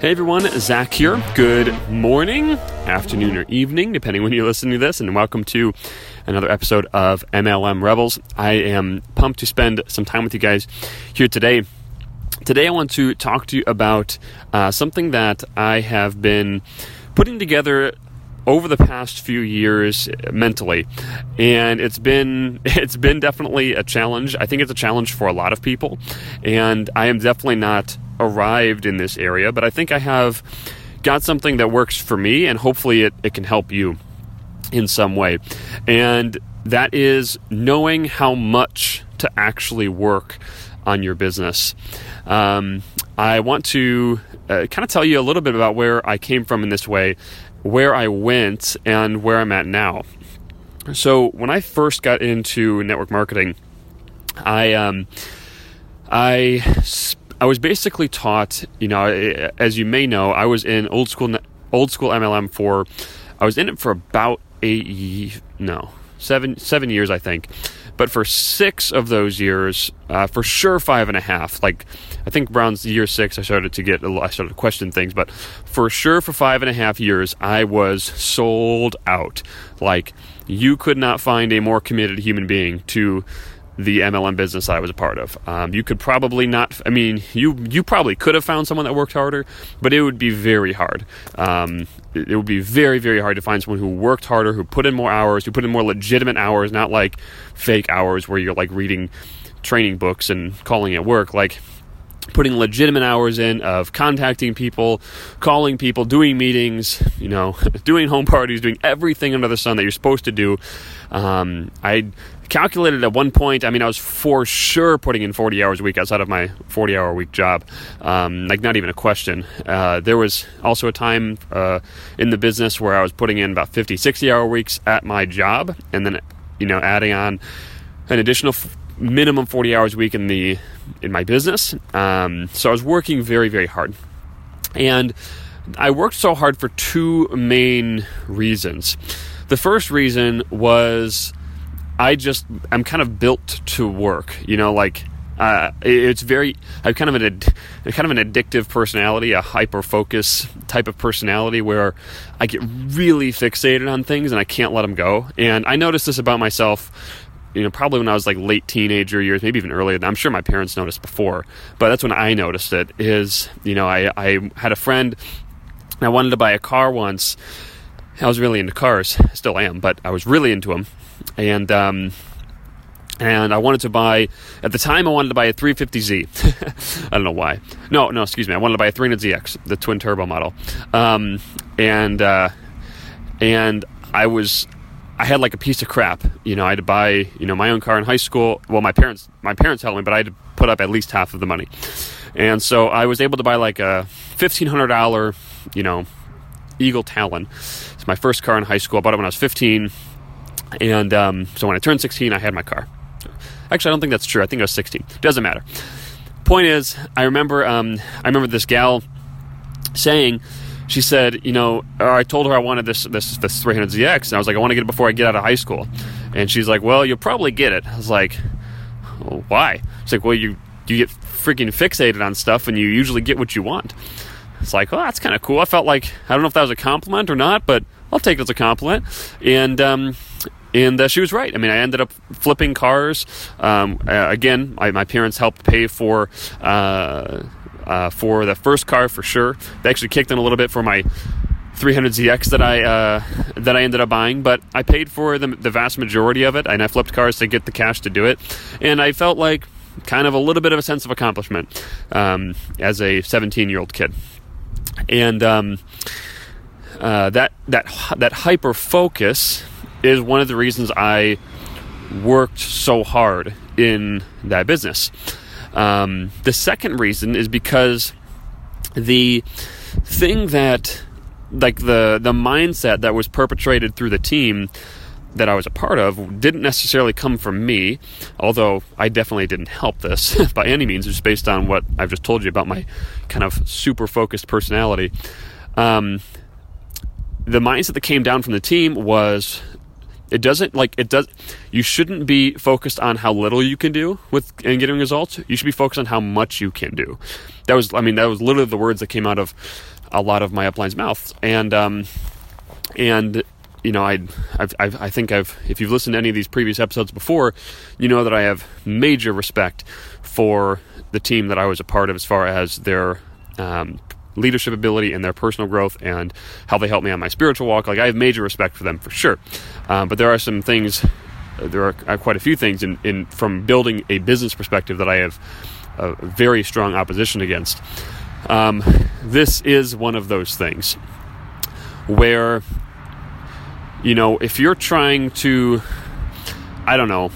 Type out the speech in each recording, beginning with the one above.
Hey everyone, Zach here. Good morning, afternoon, or evening, depending when you're listening to this, and welcome to another episode of MLM Rebels. I am pumped to spend some time with you guys here today. Today, I want to talk to you about uh, something that I have been putting together over the past few years mentally and it's been it's been definitely a challenge i think it's a challenge for a lot of people and i am definitely not arrived in this area, but I think I have got something that works for me, and hopefully it, it can help you in some way. And that is knowing how much to actually work on your business. Um, I want to uh, kind of tell you a little bit about where I came from in this way, where I went, and where I'm at now. So, when I first got into network marketing, I um, I I was basically taught, you know, as you may know, I was in old school old school MLM for I was in it for about eight no seven seven years I think, but for six of those years, uh, for sure five and a half. Like I think around year six, I started to get I started to question things, but for sure for five and a half years, I was sold out. Like you could not find a more committed human being to the MLM business I was a part of. Um, you could probably not. I mean, you you probably could have found someone that worked harder, but it would be very hard. Um, it, would be very very hard to find someone who worked harder, who put in more hours, who put in more legitimate hours, not like fake hours where you're like reading training books and calling it work. Like putting legitimate hours in of contacting people, calling people, doing meetings, you know, doing home parties, doing everything under the sun that you're supposed to do. Um, I calculated at one point, I mean, I was for sure putting in 40 hours a week outside of my 40 hour a week job. Um, like, not even a question. Uh, there was also a time uh, in the business where I was putting in about 50, 60 hour weeks at my job, and then, you know, adding on an additional f- minimum 40 hours a week in the in my business. Um, so I was working very, very hard. And I worked so hard for two main reasons. The first reason was I just I'm kind of built to work. You know, like uh, it's very I'm kind of an ad, kind of an addictive personality, a hyper focus type of personality where I get really fixated on things and I can't let them go. And I noticed this about myself. You know, probably when I was like late teenager years, maybe even earlier. I'm sure my parents noticed before, but that's when I noticed it. Is you know, I I had a friend. I wanted to buy a car once. I was really into cars, still am, but I was really into them and um, and I wanted to buy at the time I wanted to buy a 350Z. I don't know why. No, no, excuse me. I wanted to buy a 300ZX, the twin turbo model, um, and uh, and I was I had like a piece of crap. You know, I had to buy you know my own car in high school. Well, my parents my parents helped me, but I had to put up at least half of the money, and so I was able to buy like a fifteen hundred dollar you know Eagle Talon. It's my first car in high school. I bought it when I was fifteen and um, so when I turned 16, I had my car. Actually, I don't think that's true. I think I was 16. Doesn't matter. Point is, I remember um, I remember this gal saying, she said, you know, I told her I wanted this this this 300ZX, and I was like, I want to get it before I get out of high school. And she's like, "Well, you'll probably get it." I was like, well, "Why?" She's like, "Well, you you get freaking fixated on stuff, and you usually get what you want." It's like, "Oh, that's kind of cool." I felt like I don't know if that was a compliment or not, but I'll take it as a compliment. And um, and uh, she was right. I mean, I ended up flipping cars. Um, again, I, my parents helped pay for uh, uh, for the first car for sure. They actually kicked in a little bit for my 300ZX that I uh, that I ended up buying, but I paid for the, the vast majority of it, and I flipped cars to get the cash to do it. And I felt like kind of a little bit of a sense of accomplishment um, as a 17 year old kid. And um, uh, that that that hyper focus is one of the reasons I worked so hard in that business. Um, the second reason is because the thing that like the the mindset that was perpetrated through the team that I was a part of didn't necessarily come from me, although I definitely didn't help this by any means, just based on what I've just told you about my kind of super focused personality. Um, the mindset that came down from the team was it doesn't like it does you shouldn't be focused on how little you can do with and getting results. You should be focused on how much you can do. That was i mean that was literally the words that came out of a lot of my upline's mouths and um and you know I I've, I've, i think I've if you've listened to any of these previous episodes before you know that I have major respect for the team that I was a part of as far as their um, leadership ability and their personal growth and how they help me on my spiritual walk. Like I have major respect for them for sure. Um, but there are some things, there are uh, quite a few things in, in from building a business perspective that I have a very strong opposition against. Um, this is one of those things where, you know, if you're trying to, I don't know,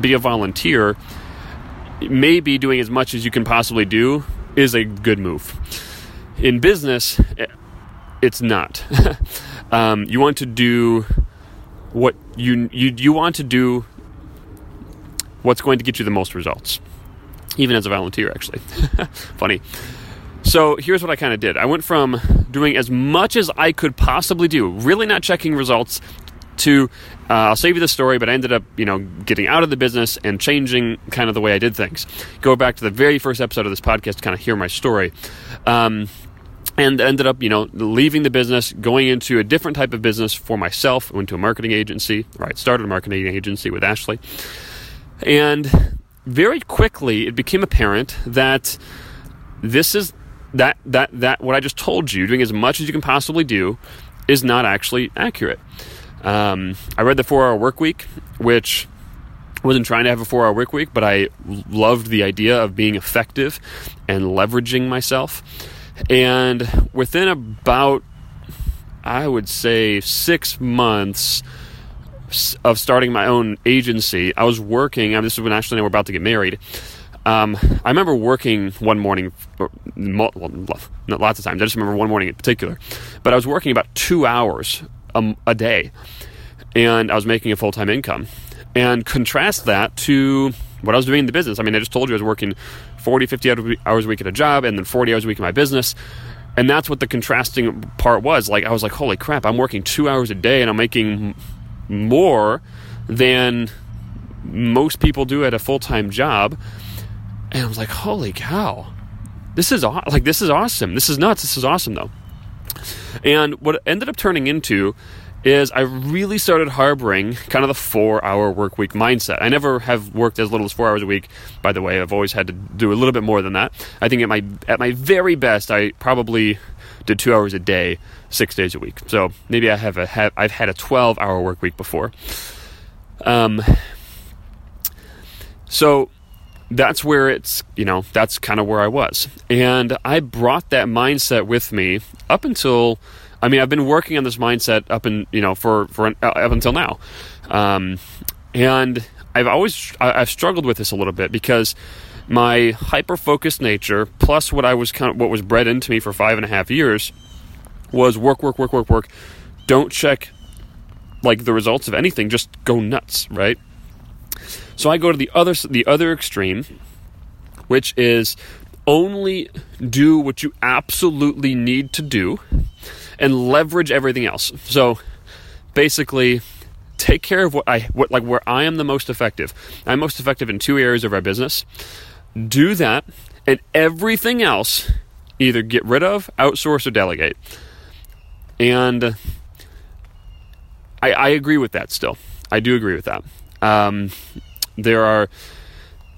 be a volunteer, maybe doing as much as you can possibly do is a good move in business, it's not. um, you want to do what you, you you want to do what's going to get you the most results, even as a volunteer. Actually, funny. So here's what I kind of did. I went from doing as much as I could possibly do, really not checking results, to uh, I'll save you the story, but I ended up, you know, getting out of the business and changing kind of the way I did things. Go back to the very first episode of this podcast to kind of hear my story. Um, and ended up, you know, leaving the business, going into a different type of business for myself. I went to a marketing agency, right? Started a marketing agency with Ashley, and very quickly it became apparent that this is that that that what I just told you, doing as much as you can possibly do, is not actually accurate. Um, I read the Four Hour Work Week, which wasn't trying to have a four hour work week, but I loved the idea of being effective and leveraging myself. And within about, I would say, six months of starting my own agency, I was working. I mean, this is when Ashley and I were about to get married. Um, I remember working one morning, well, not lots of times. I just remember one morning in particular. But I was working about two hours a, a day, and I was making a full time income. And contrast that to what I was doing in the business. I mean, I just told you I was working 40, 50 hours a week at a job and then 40 hours a week in my business. And that's what the contrasting part was. Like, I was like, holy crap, I'm working two hours a day and I'm making more than most people do at a full time job. And I was like, holy cow, this is like this is awesome. This is nuts. This is awesome though. And what ended up turning into is I really started harboring kind of the four hour work week mindset. I never have worked as little as four hours a week, by the way. I've always had to do a little bit more than that. I think at my at my very best I probably did two hours a day, six days a week. So maybe I have a have I've had a twelve hour work week before. Um so that's where it's you know that's kind of where I was, and I brought that mindset with me up until I mean I've been working on this mindset up in you know for for up until now, um, and I've always I've struggled with this a little bit because my hyper focused nature plus what I was kind of what was bred into me for five and a half years was work work work work work. Don't check like the results of anything. Just go nuts, right? So I go to the other the other extreme, which is only do what you absolutely need to do and leverage everything else. So basically take care of what I what like where I am the most effective. I'm most effective in two areas of our business. Do that, and everything else either get rid of, outsource, or delegate. And I, I agree with that. Still, I do agree with that. Um, there are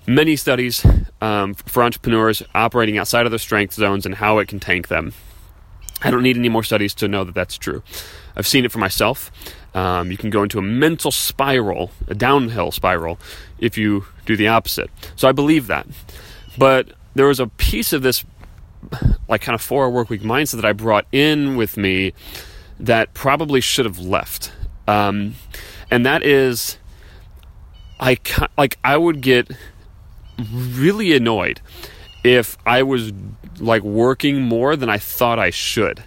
many studies um, for entrepreneurs operating outside of their strength zones and how it can tank them. I don't need any more studies to know that that's true. I've seen it for myself. Um, you can go into a mental spiral, a downhill spiral, if you do the opposite. So I believe that. But there was a piece of this, like kind of four hour work week mindset that I brought in with me that probably should have left. Um, and that is, I like I would get really annoyed if I was like working more than I thought I should.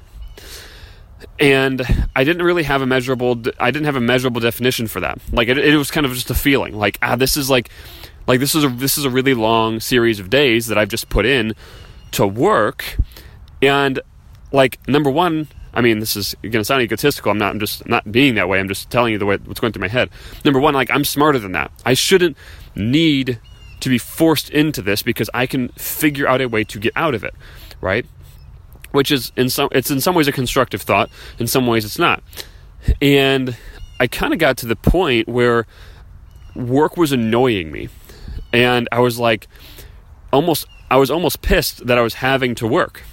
And I didn't really have a measurable I didn't have a measurable definition for that. Like it, it was kind of just a feeling like ah this is like like this is a this is a really long series of days that I've just put in to work and like number 1 I mean, this is going to sound egotistical. I'm not. I'm just not being that way. I'm just telling you the way what's going through my head. Number one, like I'm smarter than that. I shouldn't need to be forced into this because I can figure out a way to get out of it, right? Which is in some it's in some ways a constructive thought, in some ways it's not. And I kind of got to the point where work was annoying me. And I was like almost I was almost pissed that I was having to work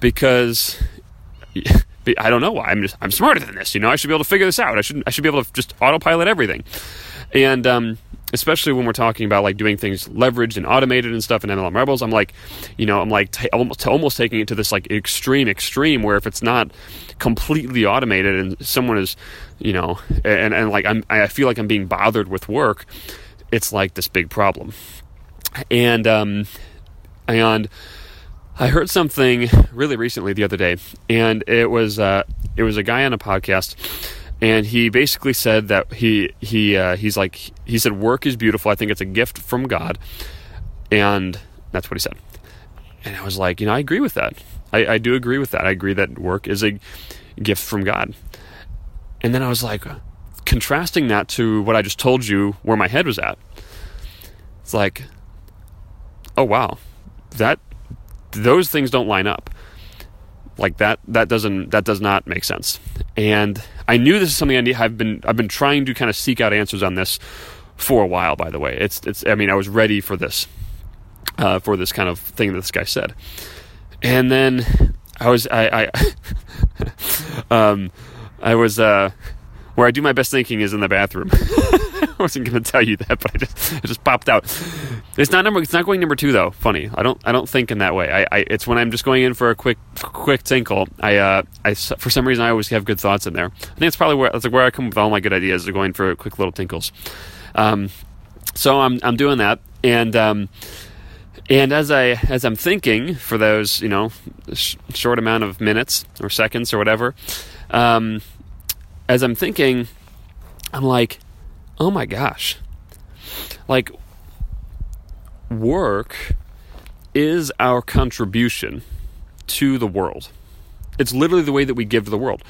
because I don't know why. I'm just I'm smarter than this. You know, I should be able to figure this out. I should I should be able to just autopilot everything. And um, especially when we're talking about like doing things leveraged and automated and stuff in MLM Rebels, I'm like, you know, I'm like t- almost almost taking it to this like extreme extreme where if it's not completely automated and someone is, you know, and and like I'm I feel like I'm being bothered with work, it's like this big problem, and um, and. I heard something really recently the other day, and it was uh, it was a guy on a podcast and he basically said that he he uh, he's like he said work is beautiful. I think it's a gift from God, and that's what he said. And I was like, you know, I agree with that. I, I do agree with that. I agree that work is a gift from God. And then I was like, contrasting that to what I just told you, where my head was at. It's like, oh wow, that those things don't line up. Like that that doesn't that does not make sense. And i knew this is something i need i've been i've been trying to kind of seek out answers on this for a while by the way. It's it's i mean i was ready for this uh, for this kind of thing that this guy said. And then i was i i um i was uh where i do my best thinking is in the bathroom wasn't going to tell you that, but I just it just popped out. It's not number. It's not going number two though. Funny. I don't. I don't think in that way. I. I it's when I'm just going in for a quick, quick tinkle. I. Uh. I. For some reason, I always have good thoughts in there. I think it's probably where that's like where I come with all my good ideas. Are going for quick little tinkles. Um. So I'm. I'm doing that, and um. And as I as I'm thinking for those you know sh- short amount of minutes or seconds or whatever, um, as I'm thinking, I'm like, oh my gosh. Like, work is our contribution to the world. It's literally the way that we give to the world.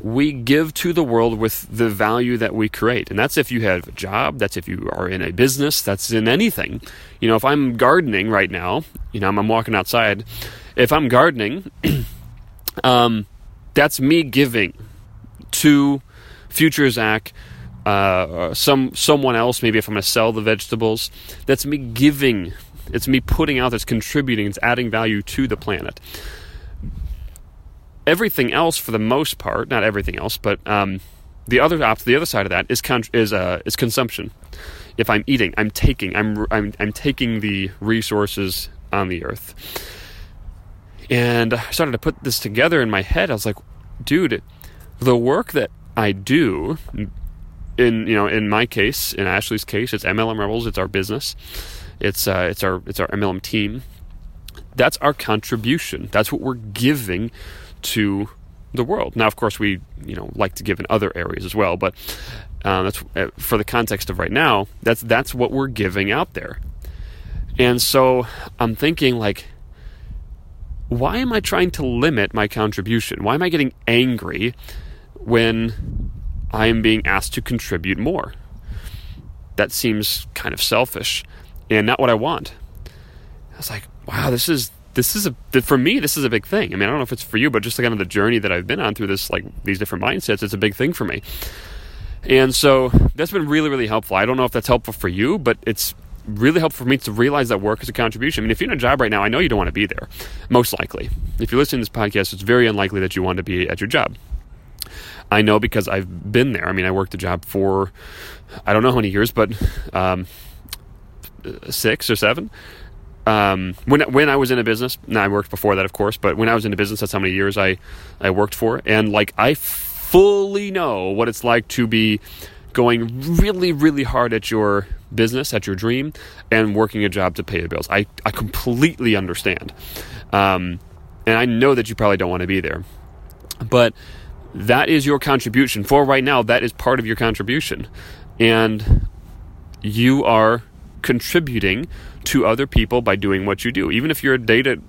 We give to the world with the value that we create. And that's if you have a job, that's if you are in a business, that's in anything. You know, if I'm gardening right now, you know, I'm, I'm walking outside, if I'm gardening, um, that's me giving to future Zach uh, some someone else. Maybe if I'm going to sell the vegetables, that's me giving. It's me putting out. That's contributing. It's adding value to the planet. Everything else, for the most part, not everything else, but um, the other the other side of that is con- is uh, is consumption. If I'm eating, I'm taking. I'm I'm I'm taking the resources on the earth. And I started to put this together in my head. I was like, dude, the work that I do, in you know in my case, in Ashley's case, it's MLM Rebels. It's our business. It's uh, it's our it's our MLM team. That's our contribution. That's what we're giving to the world. Now, of course, we you know like to give in other areas as well, but uh, that's uh, for the context of right now. That's that's what we're giving out there. And so I'm thinking like, why am I trying to limit my contribution? Why am I getting angry when I am being asked to contribute more. That seems kind of selfish and not what I want. I was like, wow, this is this is a for me this is a big thing. I mean, I don't know if it's for you, but just kind of the journey that I've been on through this like these different mindsets, it's a big thing for me. And so that's been really really helpful. I don't know if that's helpful for you, but it's really helpful for me to realize that work is a contribution. I mean, if you're in a job right now, I know you don't want to be there. Most likely, if you're listening to this podcast, it's very unlikely that you want to be at your job. I know because I've been there. I mean, I worked a job for I don't know how many years, but um, six or seven. Um, when when I was in a business, now I worked before that, of course, but when I was in a business, that's how many years I I worked for, and like I fully know what it's like to be going really really hard at your business, at your dream, and working a job to pay the bills. I I completely understand, um, and I know that you probably don't want to be there, but that is your contribution for right now. That is part of your contribution, and you are contributing to other people by doing what you do. Even if you're a data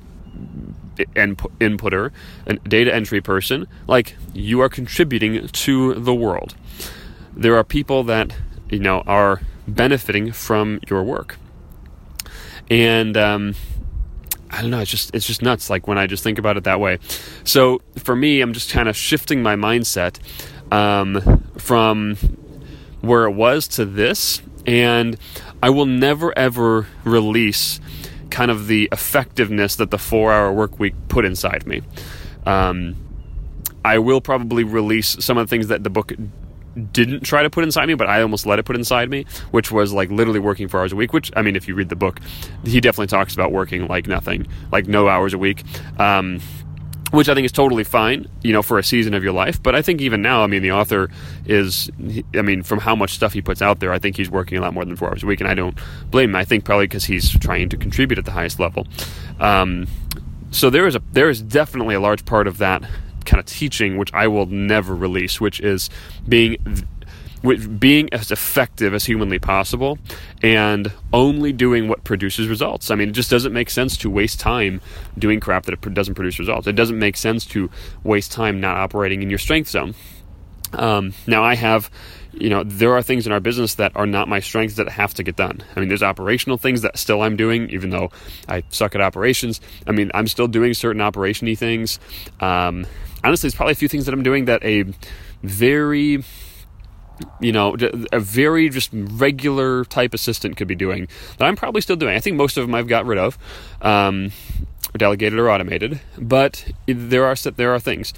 inputter, a data entry person, like you are contributing to the world. There are people that you know are benefiting from your work, and um, I don't know. It's just it's just nuts. Like when I just think about it that way. So for me, I'm just kind of shifting my mindset um, from where it was to this, and I will never ever release kind of the effectiveness that the four hour work week put inside me. Um, I will probably release some of the things that the book didn't try to put inside me, but I almost let it put inside me, which was like literally working four hours a week. Which I mean, if you read the book, he definitely talks about working like nothing, like no hours a week. Um, which I think is totally fine, you know, for a season of your life. But I think even now, I mean, the author is, I mean, from how much stuff he puts out there, I think he's working a lot more than four hours a week, and I don't blame him. I think probably because he's trying to contribute at the highest level. Um, so there is a there is definitely a large part of that kind of teaching which I will never release, which is being being as effective as humanly possible and only doing what produces results. I mean, it just doesn't make sense to waste time doing crap that doesn't produce results. It doesn't make sense to waste time not operating in your strength zone. Um, now, I have, you know, there are things in our business that are not my strengths that have to get done. I mean, there's operational things that still I'm doing, even though I suck at operations. I mean, I'm still doing certain operationy things. Um, honestly, there's probably a few things that I'm doing that a very you know, a very just regular type assistant could be doing that I'm probably still doing. I think most of them I've got rid of, um, delegated or automated, but there are there are things.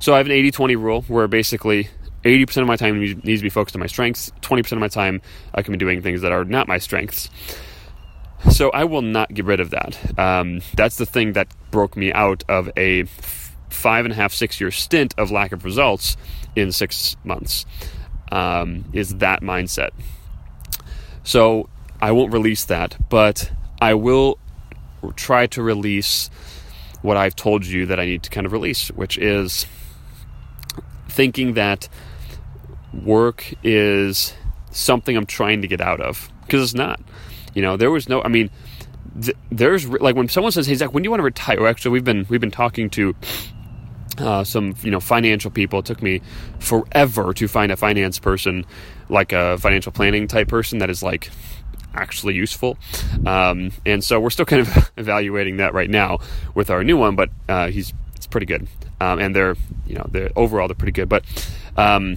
So I have an 80-20 rule where basically 80% of my time needs to be focused on my strengths, 20% of my time I can be doing things that are not my strengths. So I will not get rid of that. Um, that's the thing that broke me out of a five and a half, six year stint of lack of results in six months um, is that mindset. So I won't release that, but I will try to release what I've told you that I need to kind of release, which is thinking that work is something I'm trying to get out of because it's not. You know, there was no. I mean, th- there's like when someone says, "Hey Zach, when do you want to retire?" actually, we've been we've been talking to uh, some you know financial people. It took me forever to find a finance person, like a financial planning type person that is like actually useful. Um, and so we're still kind of evaluating that right now with our new one, but uh, he's it's pretty good. Um, and they're you know they're overall they're pretty good. But um,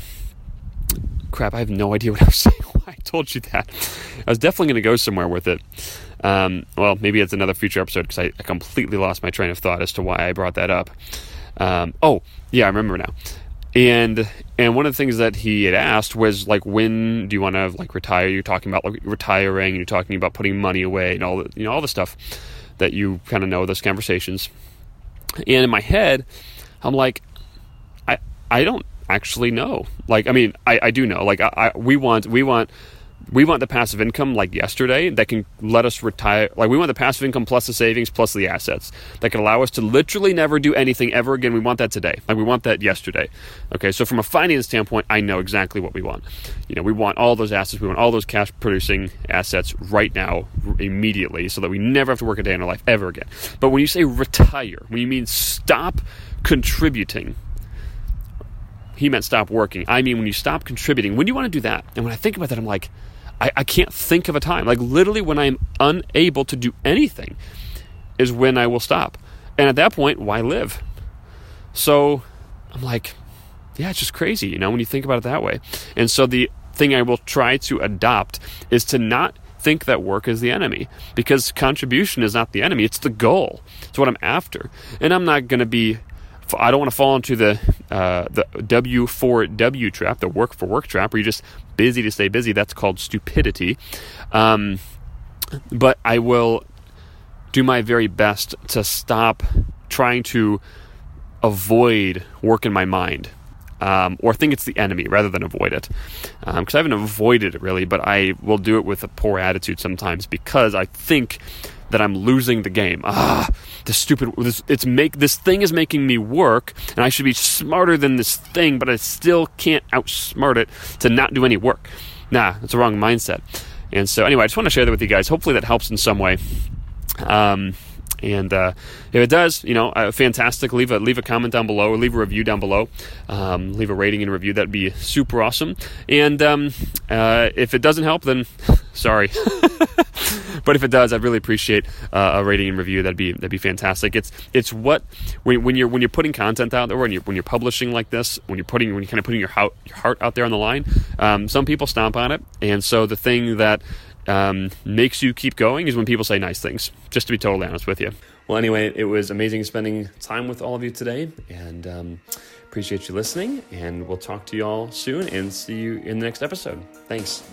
crap, I have no idea what I was saying. Why I told you that. I was definitely going to go somewhere with it. Um, well, maybe it's another future episode because I, I completely lost my train of thought as to why I brought that up. Um, oh, yeah, I remember now. And and one of the things that he had asked was like, when do you want to like retire? You're talking about like retiring. You're talking about putting money away and all the you know all the stuff that you kind of know those conversations. And in my head, I'm like, I I don't actually know. Like, I mean, I, I do know. Like, I, I we want we want we want the passive income like yesterday that can let us retire. Like we want the passive income plus the savings plus the assets that can allow us to literally never do anything ever again. We want that today. Like we want that yesterday. Okay, so from a finance standpoint, I know exactly what we want. You know, we want all those assets. We want all those cash producing assets right now, immediately, so that we never have to work a day in our life ever again. But when you say retire, when you mean stop contributing he meant stop working. I mean, when you stop contributing, when do you want to do that? And when I think about that, I'm like, I, I can't think of a time. Like, literally, when I'm unable to do anything is when I will stop. And at that point, why live? So I'm like, yeah, it's just crazy, you know, when you think about it that way. And so the thing I will try to adopt is to not think that work is the enemy because contribution is not the enemy, it's the goal. It's what I'm after. And I'm not going to be I don't want to fall into the uh, the W for W trap, the work for work trap, where you're just busy to stay busy. That's called stupidity. Um, but I will do my very best to stop trying to avoid work in my mind um, or think it's the enemy rather than avoid it. Because um, I haven't avoided it really, but I will do it with a poor attitude sometimes because I think that I'm losing the game. Ah, this stupid. This it's make this thing is making me work, and I should be smarter than this thing, but I still can't outsmart it to not do any work. Nah, it's a wrong mindset. And so, anyway, I just want to share that with you guys. Hopefully, that helps in some way. Um, and uh, if it does, you know, uh, fantastic. Leave a leave a comment down below, or leave a review down below. Um, leave a rating and review. That'd be super awesome. And um, uh, if it doesn't help, then sorry. but if it does, I'd really appreciate uh, a rating and review. That'd be that'd be fantastic. It's it's what when, when you're when you're putting content out there, when you're when you're publishing like this, when you're putting when you're kind of putting your heart your heart out there on the line. Um, some people stomp on it, and so the thing that um, makes you keep going is when people say nice things, just to be totally honest with you. Well, anyway, it was amazing spending time with all of you today, and um, appreciate you listening. And we'll talk to you all soon and see you in the next episode. Thanks.